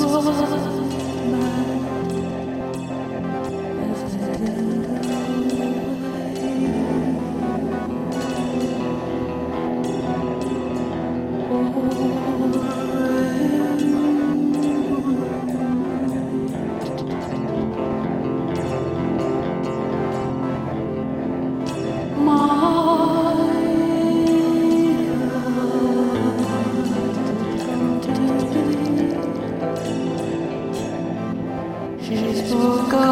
我们 will go.